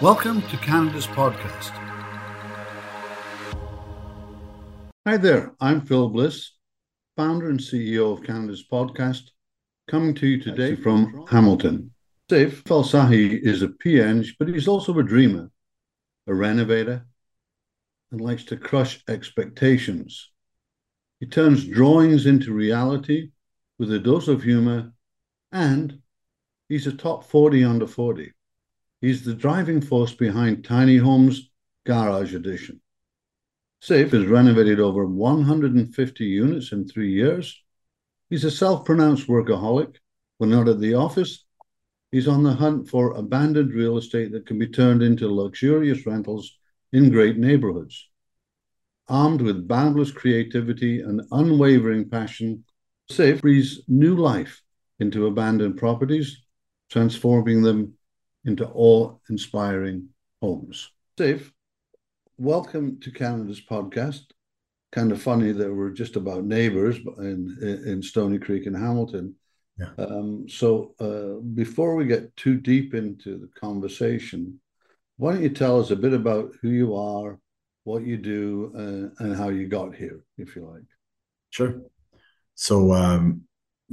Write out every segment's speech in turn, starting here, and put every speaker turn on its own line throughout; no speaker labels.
Welcome to Canada's podcast.
Hi there, I'm Phil Bliss, founder and CEO of Canada's podcast, coming to you today from Hamilton. Saif Falsahi is a P.Eng, but he's also a dreamer, a renovator, and likes to crush expectations. He turns drawings into reality with a dose of humor, and he's a top 40 under 40. He's the driving force behind Tiny Homes Garage Edition. Saif has renovated over 150 units in three years. He's a self pronounced workaholic. When not at the office, he's on the hunt for abandoned real estate that can be turned into luxurious rentals in great neighborhoods. Armed with boundless creativity and unwavering passion, Saif breathes new life into abandoned properties, transforming them into awe inspiring homes. Saif, welcome to Canada's podcast. Kind of funny that we're just about neighbors in, in Stoney Creek and Hamilton.
Yeah.
Um, so, uh, before we get too deep into the conversation, why don't you tell us a bit about who you are, what you do, uh, and how you got here, if you like?
Sure. So, um,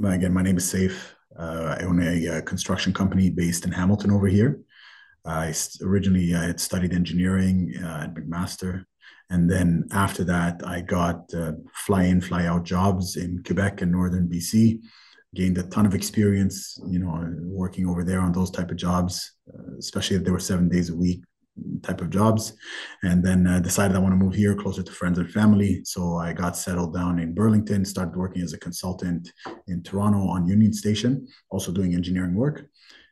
again, my name is Saif. Uh, I own a, a, construction company based in Hamilton over here. I originally I had studied engineering uh, at McMaster, and then after that I got uh, fly in fly out jobs in Quebec and northern BC. Gained a ton of experience, you know, working over there on those type of jobs, uh, especially if they were seven days a week type of jobs. And then uh, decided i want to move here closer to friends and family. So i got settled down in burlington started working as a consultant in toronto on union station also doing engineering work.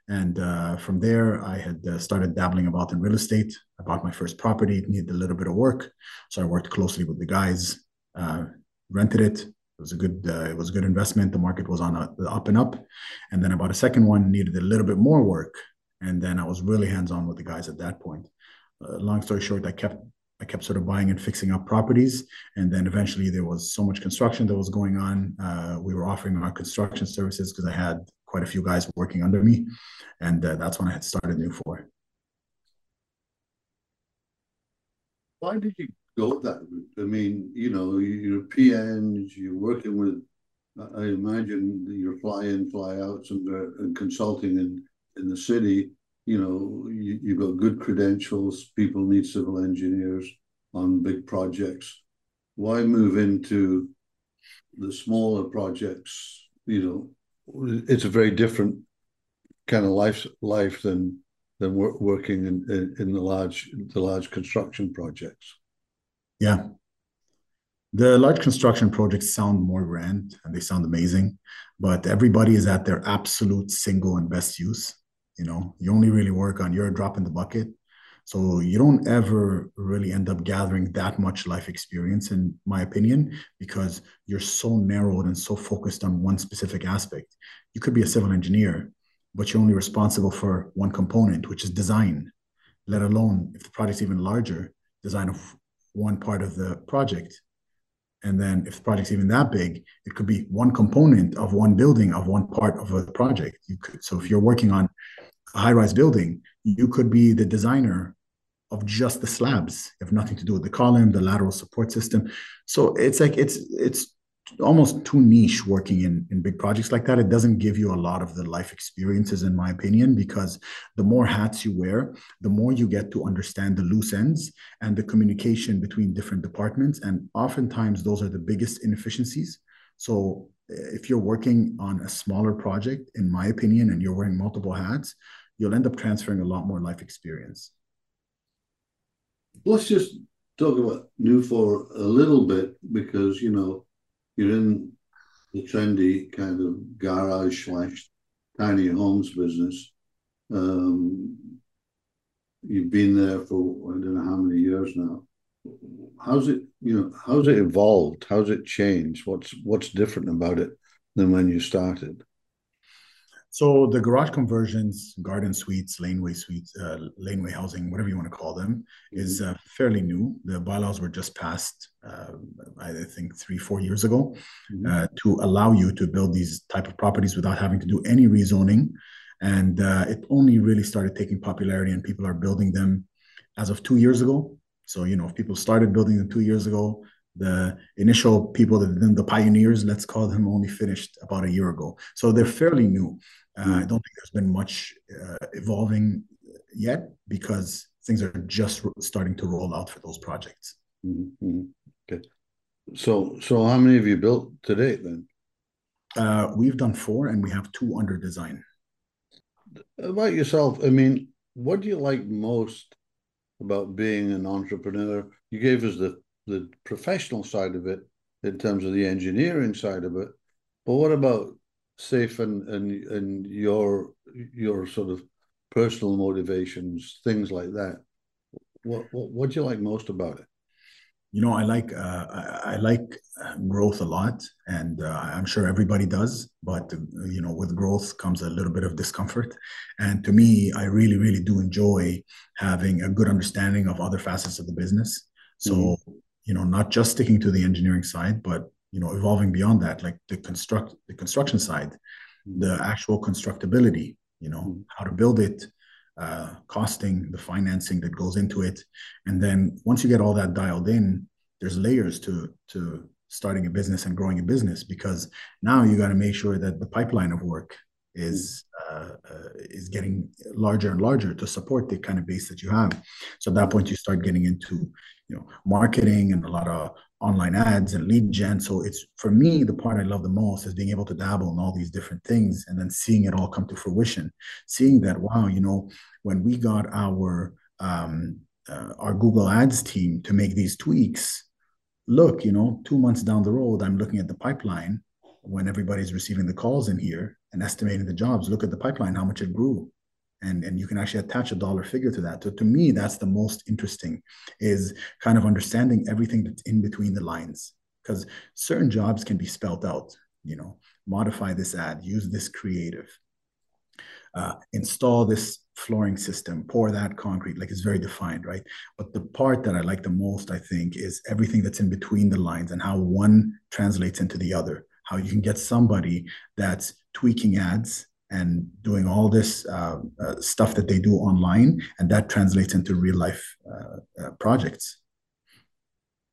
And uh, from there i had uh, started dabbling about in real estate i bought my first property it needed a little bit of work. So i worked closely with the guys uh, rented it. It was a good uh, it was a good investment. The market was on a, up and up. And then i bought a second one needed a little bit more work. And then i was really hands on with the guys at that point uh, long story short, I kept I kept sort of buying and fixing up properties, and then eventually there was so much construction that was going on. Uh, we were offering our construction services because I had quite a few guys working under me, and uh, that's when I had started Newfore.
Why did you go that route? I mean, you know, you're P.Engs, you're working with. I imagine you're fly in, fly outs, and, uh, and consulting in in the city you know, you, you've got good credentials, people need civil engineers on big projects. Why move into the smaller projects? You know, it's a very different kind of life life than than working in, in, in the large the large construction projects.
Yeah, the large construction projects sound more grand and they sound amazing, but everybody is at their absolute single and best use. You know, you only really work on your drop in the bucket. So you don't ever really end up gathering that much life experience, in my opinion, because you're so narrowed and so focused on one specific aspect. You could be a civil engineer, but you're only responsible for one component, which is design, let alone if the project's even larger, design of one part of the project. And then if the project's even that big, it could be one component of one building of one part of a project. You could so if you're working on a high-rise building, you could be the designer of just the slabs. You have nothing to do with the column, the lateral support system. So it's like it's it's almost too niche working in in big projects like that. It doesn't give you a lot of the life experiences, in my opinion, because the more hats you wear, the more you get to understand the loose ends and the communication between different departments. And oftentimes, those are the biggest inefficiencies. So if you're working on a smaller project, in my opinion, and you're wearing multiple hats, you'll end up transferring a lot more life experience.
Let's just talk about Newfore a little bit because you know you're in the trendy kind of garage slash tiny homes business. Um, you've been there for I don't know how many years now. How's it you know how's it evolved? How's it changed? What's what's different about it than when you started?
So the garage conversions, garden suites, laneway suites, uh, laneway housing, whatever you want to call them, mm-hmm. is uh, fairly new. The bylaws were just passed, uh, I think, three, four years ago, mm-hmm. Uh, to allow you to build these type of properties without having to do any rezoning and uh, it only really started taking popularity, and people are building them as of two years ago. So you know, if people started building them two years ago, the initial people that then the pioneers, let's call them, only finished about a year ago. So they're fairly new. Uh, I don't think there's been much uh, evolving yet because things are just starting to roll out for those projects.
Mm-hmm. Okay. So, so how many have you built to date then?
Uh, we've done four, and we have two under design.
About yourself, I mean, what do you like most about being an entrepreneur? You gave us the the professional side of it in terms of the engineering side of it, but what about Saif and and and your your sort of personal motivations, things like that? What what what do you like most about it?
You know, I like uh, I, I, like growth a lot, and uh, I'm sure everybody does. But you know, with growth comes a little bit of discomfort, and to me, I really, really do enjoy having a good understanding of other facets of the business. So, mm-hmm. you know, not just sticking to the engineering side, but you know, evolving beyond that, like the construct the construction side, mm-hmm. the actual constructability. You know, mm-hmm. how to build it, uh, costing, the financing that goes into it, and then once you get all that dialed in, there's layers to to starting a business and growing a business because now you got to make sure that the pipeline of work is uh, uh, is getting larger and larger to support the kind of base that you have. So at that point, you start getting into you know marketing and a lot of online ads and lead gen. So it's for me the part I love the most is being able to dabble in all these different things and then seeing it all come to fruition. Seeing that wow, you know, when we got our um, uh, our Google Ads team to make these tweaks, look, you know, two months down the road, I'm looking at the pipeline when everybody's receiving the calls in here and estimating the jobs. Look at the pipeline, how much it grew. And and you can actually attach a dollar figure to that. So to me that's the most interesting is kind of understanding everything that's in between the lines. Because certain jobs can be spelt out you know modify this ad use this creative uh, install this flooring system pour that concrete like it's very defined right? But the part that i like the most i think is everything that's in between the lines and how one translates into the other how you can get somebody that's tweaking ads and doing all this uh, uh, stuff that they do online, and that translates into real life uh, uh, projects.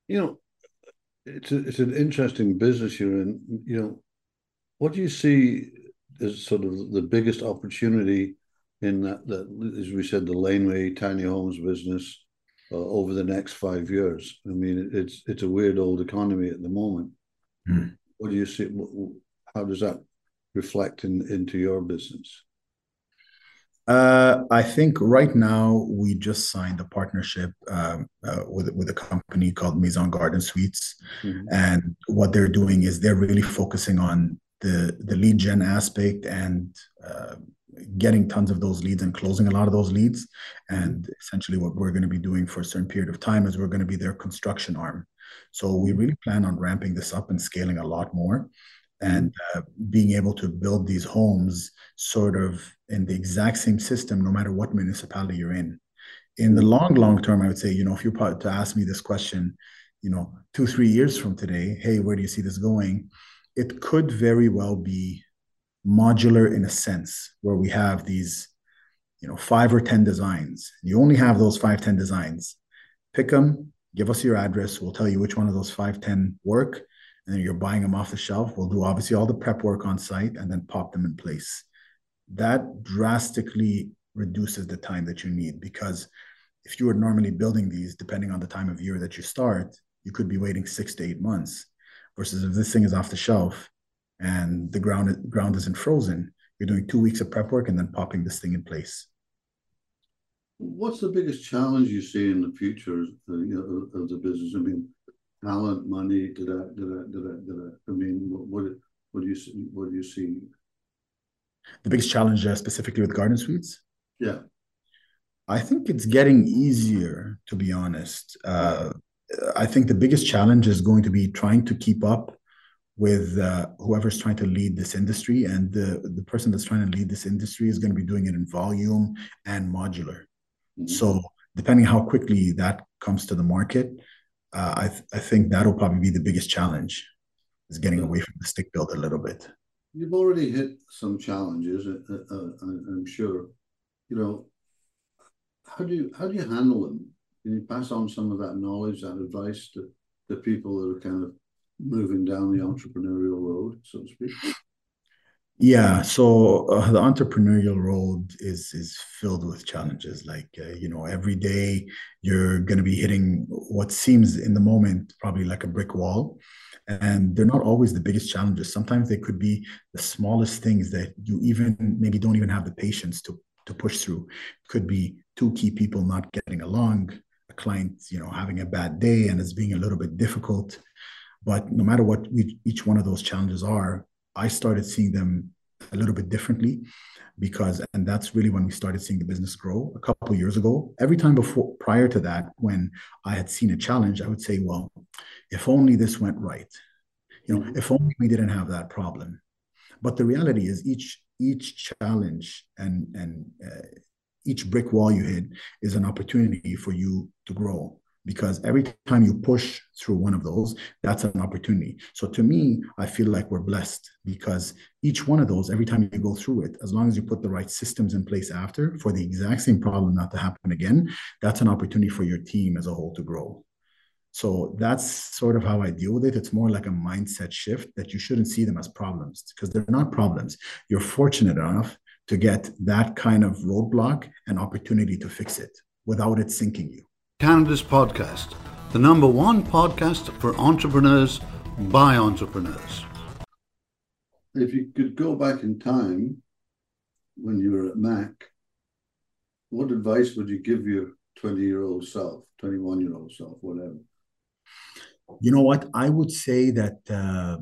You know, it's a, it's an interesting business you're in. You know, what do you see as sort of the biggest opportunity in that, that as we said, the laneway tiny homes business uh, over the next five years? I mean, it's it's a weird old economy at the moment. Mm. What do you see? How does that reflect in, into your business?
Uh, I think right now we just signed a partnership um, uh, with with a company called Maison Garden Suites, mm-hmm. and what they're doing is they're really focusing on the the lead gen aspect and uh, getting tons of those leads and closing a lot of those leads. And essentially, what we're going to be doing for a certain period of time is we're going to be their construction arm. So we really plan on ramping this up and scaling a lot more and uh, being able to build these homes sort of in the exact same system, no matter what municipality you're in. In the long, long term, I would say, you know, if you are to ask me this question, you know, two, three years from today, hey, where do you see this going? It could very well be modular in a sense, where we have these, you know, five or 10 designs. You only have those five, 10 designs. Pick them, give us your address. We'll tell you which one of those five ten work and then you're buying them off the shelf. We'll do obviously all the prep work on site and then pop them in place. That drastically reduces the time that you need because if you were normally building these, depending on the time of year that you start, you could be waiting six to eight months. Versus if this thing is off the shelf and the ground ground isn't frozen, you're doing two weeks of prep work and then popping this thing in place.
What's the biggest challenge you see in the future of the, of the business? I mean, talent, money, da da da da da da. I mean, what what do you see? What do you see?
The biggest challenge uh, specifically with garden suites.
Yeah,
I think it's getting easier. To be honest, uh, I think the biggest challenge is going to be trying to keep up with uh, whoever's trying to lead this industry, and the the person that's trying to lead this industry is going to be doing it in volume and modular. Mm-hmm. So depending how quickly that comes to the market, uh, I th- I think that'll probably be the biggest challenge is getting away from the stick build a little bit.
you've already hit some challenges. Uh, uh, uh I'm sure. You know, how do you how do you handle them? Can you pass on some of that knowledge, that advice to the people that are kind of moving down the entrepreneurial road, so to speak?
Yeah, so uh, the entrepreneurial road is is filled with challenges. Like uh, you know, every day you're going to be hitting what seems in the moment probably like a brick wall, and they're not always the biggest challenges. Sometimes they could be the smallest things that you even maybe don't even have the patience to to push through. Could be two key people not getting along, a client you know having a bad day and it's being a little bit difficult. But no matter what we, each one of those challenges are, I started seeing them a little bit differently because and that's really when we started seeing the business grow a couple years ago. Every time before prior to that when i had seen a challenge i would say well if only this went right. You know if only we didn't have that problem. But the reality is each each challenge and and uh, each brick wall you hit is an opportunity for you to grow because every time you push through one of those, that's an opportunity. So to me, I feel like we're blessed because each one of those, every time you go through it, as long as you put the right systems in place after for the exact same problem not to happen again, that's an opportunity for your team as a whole to grow. So that's sort of how I deal with it. It's more like a mindset shift that you shouldn't see them as problems because they're not problems. You're fortunate enough to get that kind of roadblock and opportunity to fix it without it sinking you.
Canada's podcast, the number one podcast for entrepreneurs by entrepreneurs.
If you could go back in time when you were at Mac, what advice would you give your 20 year old self, 21 year old self, whatever?
You know what? I would say that uh,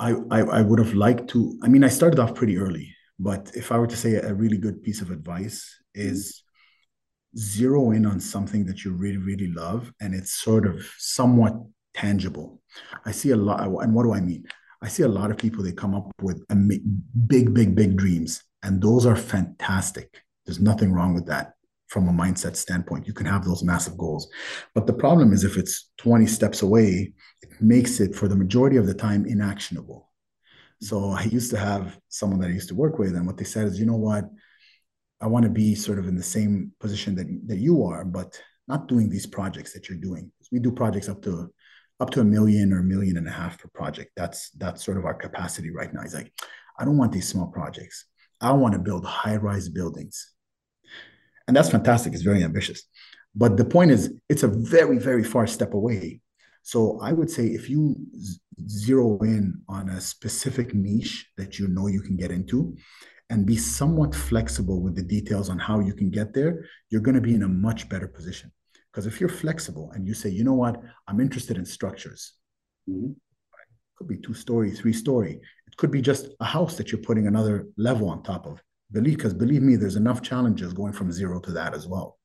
I, I, I would have liked to. I mean, I started off pretty early, but if I were to say a really good piece of advice is zero in on something that you really, really love and it's sort of somewhat tangible. I see a lot, and what do I mean? I see a lot of people, they come up with big, big, big dreams, and those are fantastic. There's nothing wrong with that from a mindset standpoint. You can have those massive goals. But the problem is if it's 20 steps away, it makes it for the majority of the time inactionable. So I used to have someone that I used to work with, and what they said is, you know what? I want to be sort of in the same position that that you are, but not doing these projects that you're doing. We do projects up to up to a million or a million and a half per project. That's that's sort of our capacity right now. He's like, I don't want these small projects. I want to build high-rise buildings. And that's fantastic. It's very ambitious. But the point is, it's a very, very far step away. So I would say if you zero in on a specific niche that you know you can get into, and be somewhat flexible with the details on how you can get there, you're going to be in a much better position. Because if you're flexible and you say, you know what, I'm interested in structures, mm-hmm. it could be two story, three story, it could be just a house that you're putting another level on top of. Believe, because believe me, there's enough challenges going from zero to that as well.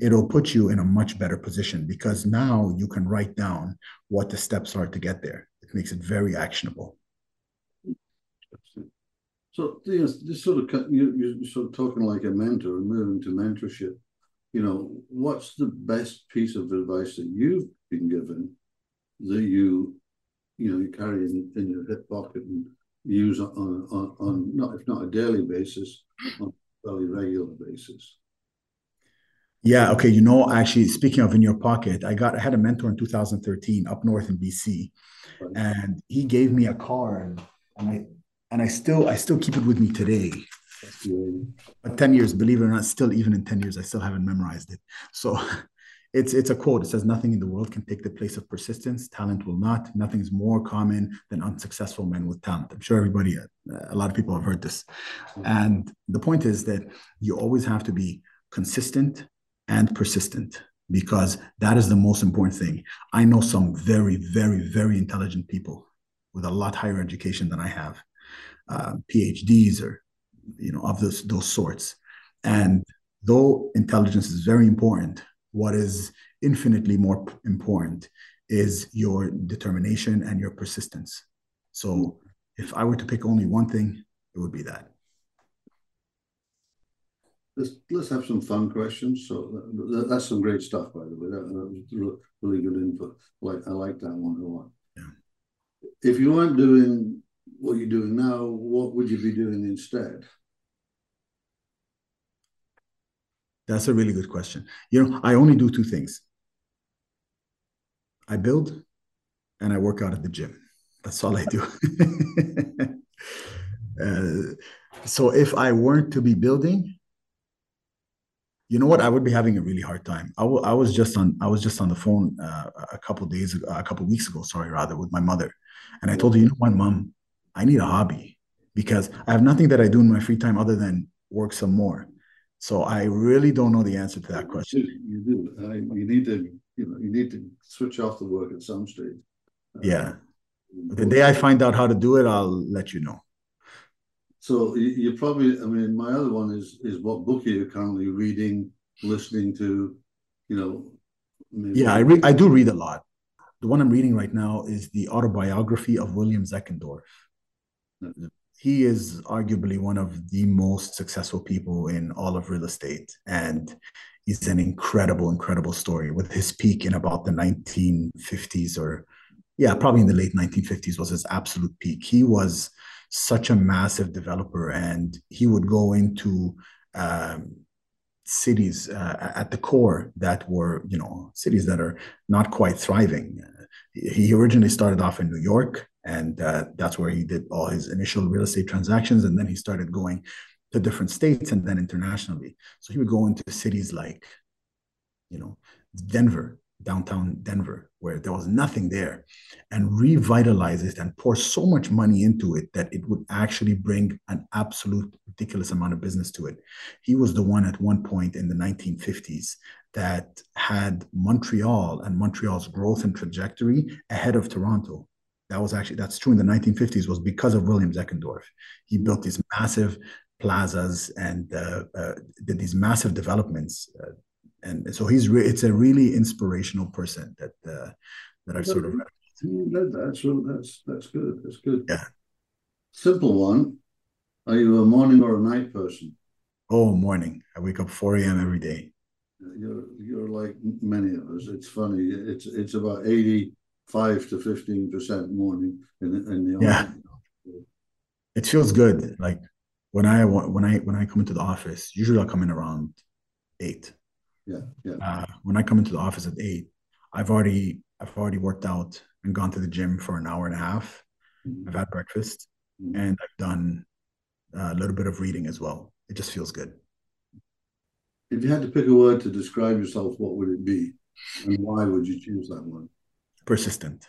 It'll put you in a much better position because now you can write down what the steps are to get there. It makes it very actionable.
So you know, this sort of you, you're sort of talking like a mentor and moving to mentorship. You know, what's the best piece of advice that you've been given that you, you know, you carry in, in your hip pocket and use on, on, on not if not a daily basis, on a fairly regular basis?
Yeah. Okay. You know, actually, speaking of in your pocket, I got I had a mentor in 2013 up north in BC, right. and he gave me a card, and I and I still I still keep it with me today. But 10 years, believe it or not, still even in 10 years, I still haven't memorized it. So it's it's a quote. It says, Nothing in the world can take the place of persistence. Talent will not. Nothing is more common than unsuccessful men with talent. I'm sure everybody, uh, a lot of people have heard this. Mm-hmm. And the point is that you always have to be consistent and persistent because that is the most important thing. I know some very, very, very intelligent people with a lot higher education than I have uh, PhDs or you know of those those sorts. And though intelligence is very important, what is infinitely more important is your determination and your persistence. So if I were to pick only one thing, it would be that.
Let's, let's have some fun questions. So that's some great stuff, by the way. That, that was really good input. Like I like that one a lot. Yeah. If you weren't doing what you're doing now, what would you be doing instead?
That's a really good question. You know, I only do two things. I build and I work out at the gym. That's all I do. uh, so if I weren't to be building, you know what? I would be having a really hard time. I, w- I was just on I was just on the phone uh, a couple days a couple weeks ago, sorry, rather, with my mother, and I told her, you know what, mom, I need a hobby because I have nothing that I do in my free time other than work some more. So I really don't know the answer to that question.
You do. I, you need to, you know, you need to switch off the work at some stage.
Uh, yeah. The day I find out how to do it, I'll let you know.
So you, you probably, I mean, my other one is is what book are you currently reading, listening to, you know?
Maybe. Yeah, I re- I do read a lot. The one I'm reading right now is the autobiography of William Zeckendorf. He is arguably one of the most successful people in all of real estate, and he's an incredible, incredible story. With his peak in about the 1950s or yeah, probably in the late 1950s was his absolute peak. He was such a massive developer, and he would go into um, cities uh, at the core that were, you know, cities that are not quite thriving. He originally started off in New York, and uh, that's where he did all his initial real estate transactions, and then he started going to different states and then internationally. So he would go into cities like, you know, Denver, downtown Denver, where there was nothing there, and revitalize it and pour so much money into it that it would actually bring an absolute ridiculous amount of business to it. He was the one at one point in the 1950s that had Montreal and Montreal's growth and trajectory ahead of Toronto. That was actually that's true in the 1950s was because of William Zeckendorf. He built these massive plazas and uh, uh, did these massive developments uh, and so he's re- it's a really inspirational person that uh, that I've sort of read.
That's that's that's good. That's good.
Yeah.
Simple one. Are you a morning or a night person?
Oh, morning. I wake up 4 a.m. every day.
You're you're like many of us. It's funny. It's it's about 85 to 15 percent morning in, in the
yeah. It feels good. Like when I when I when I come into the office, usually I'll come in around eight
yeah, yeah. Uh,
when I come into the office at eight, I've already I've already worked out and gone to the gym for an hour and a half. Mm-hmm. I've had breakfast mm-hmm. and I've done a little bit of reading as well. It just feels good.
If you had to pick a word to describe yourself, what would it be, and why would you choose that one?
Persistent.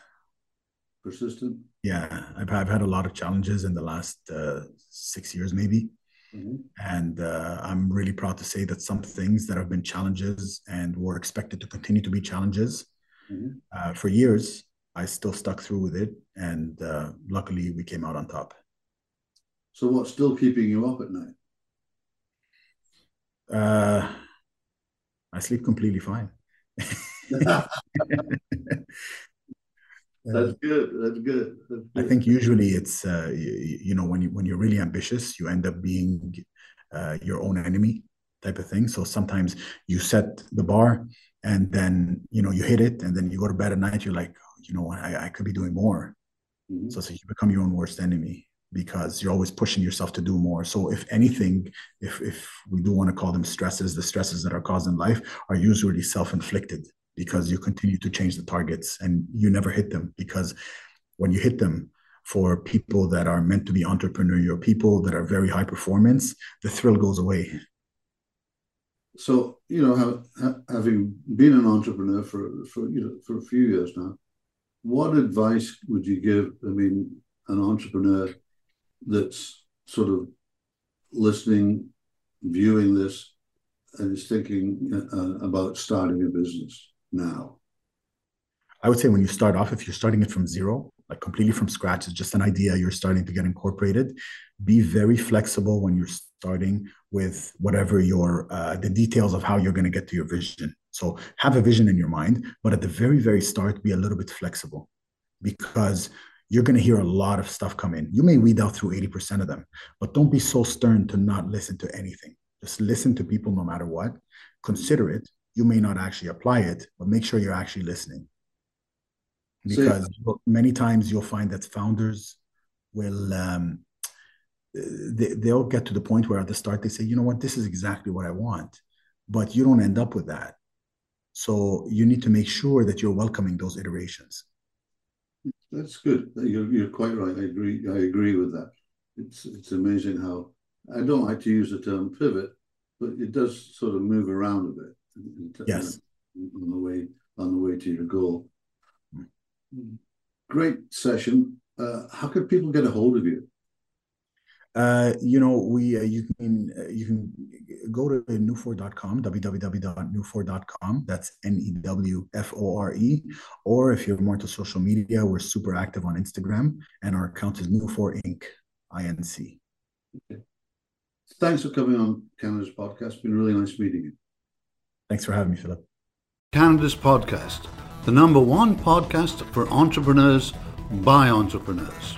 Persistent.
Yeah, I've I've had a lot of challenges in the last uh, six years, maybe. Mm-hmm. And uh, I'm really proud to say that some things that have been challenges and were expected to continue to be challenges mm-hmm. uh, for years, I still stuck through with it. And uh, luckily, we came out on top.
So, what's still keeping you up at night?
Uh, I sleep completely fine.
That's good. That's good. That's good.
I think usually it's uh, you, you, know when you when you're really ambitious, you end up being uh, your own enemy type of thing. So sometimes you set the bar and then you know you hit it, and then you go to bed at night. You're like, you know, I, I could be doing more. Mm-hmm. So, so you become your own worst enemy because you're always pushing yourself to do more. So if anything, if if we do want to call them stresses, the stresses that are caused in life are usually self-inflicted because you continue to change the targets and you never hit them. Because when you hit them for people that are meant to be entrepreneurial people that are very high performance the thrill goes away.
So you know have, having been an entrepreneur for for you know for a few years now what advice would you give i mean an entrepreneur that's sort of listening viewing this and is thinking uh, about starting a business now?
I would say when you start off, if you're starting it from zero, like completely from scratch, it's just an idea you're starting to get incorporated. Be very flexible when you're starting with whatever your uh, the details of how you're going to get to your vision. So have a vision in your mind, but at the very very start, be a little bit flexible because you're going to hear a lot of stuff come in. You may weed out through 80% of them, but don't be so stern to not listen to anything. Just listen to people no matter what. Consider it, you may not actually apply it, but make sure you're actually listening. Because so, many times you'll find that founders will um, they, they'll get to the point where at the start they say, you know what, this is exactly what I want, but you don't end up with that. So you need to make sure that you're welcoming those iterations.
That's good. You're, you're quite right. I agree. I agree with that. It's it's amazing how I don't like to use the term pivot, but it does sort of move around a bit.
Yes.
On the way on the way to your goal. Great session. Uh, how could people get a hold of you?
Uh, you know, we uh, you can uh, you can go to newfore.com, www.newfore.com. That's N E W F O R E. Or if you're more to social media, we're super active on Instagram, and our account is Newfore Inc. INC.
Okay. Thanks for coming on Canada's podcast. It's been really nice meeting you.
Thanks for having me, Philip.
Canada's podcast, the number one podcast for entrepreneurs by entrepreneurs.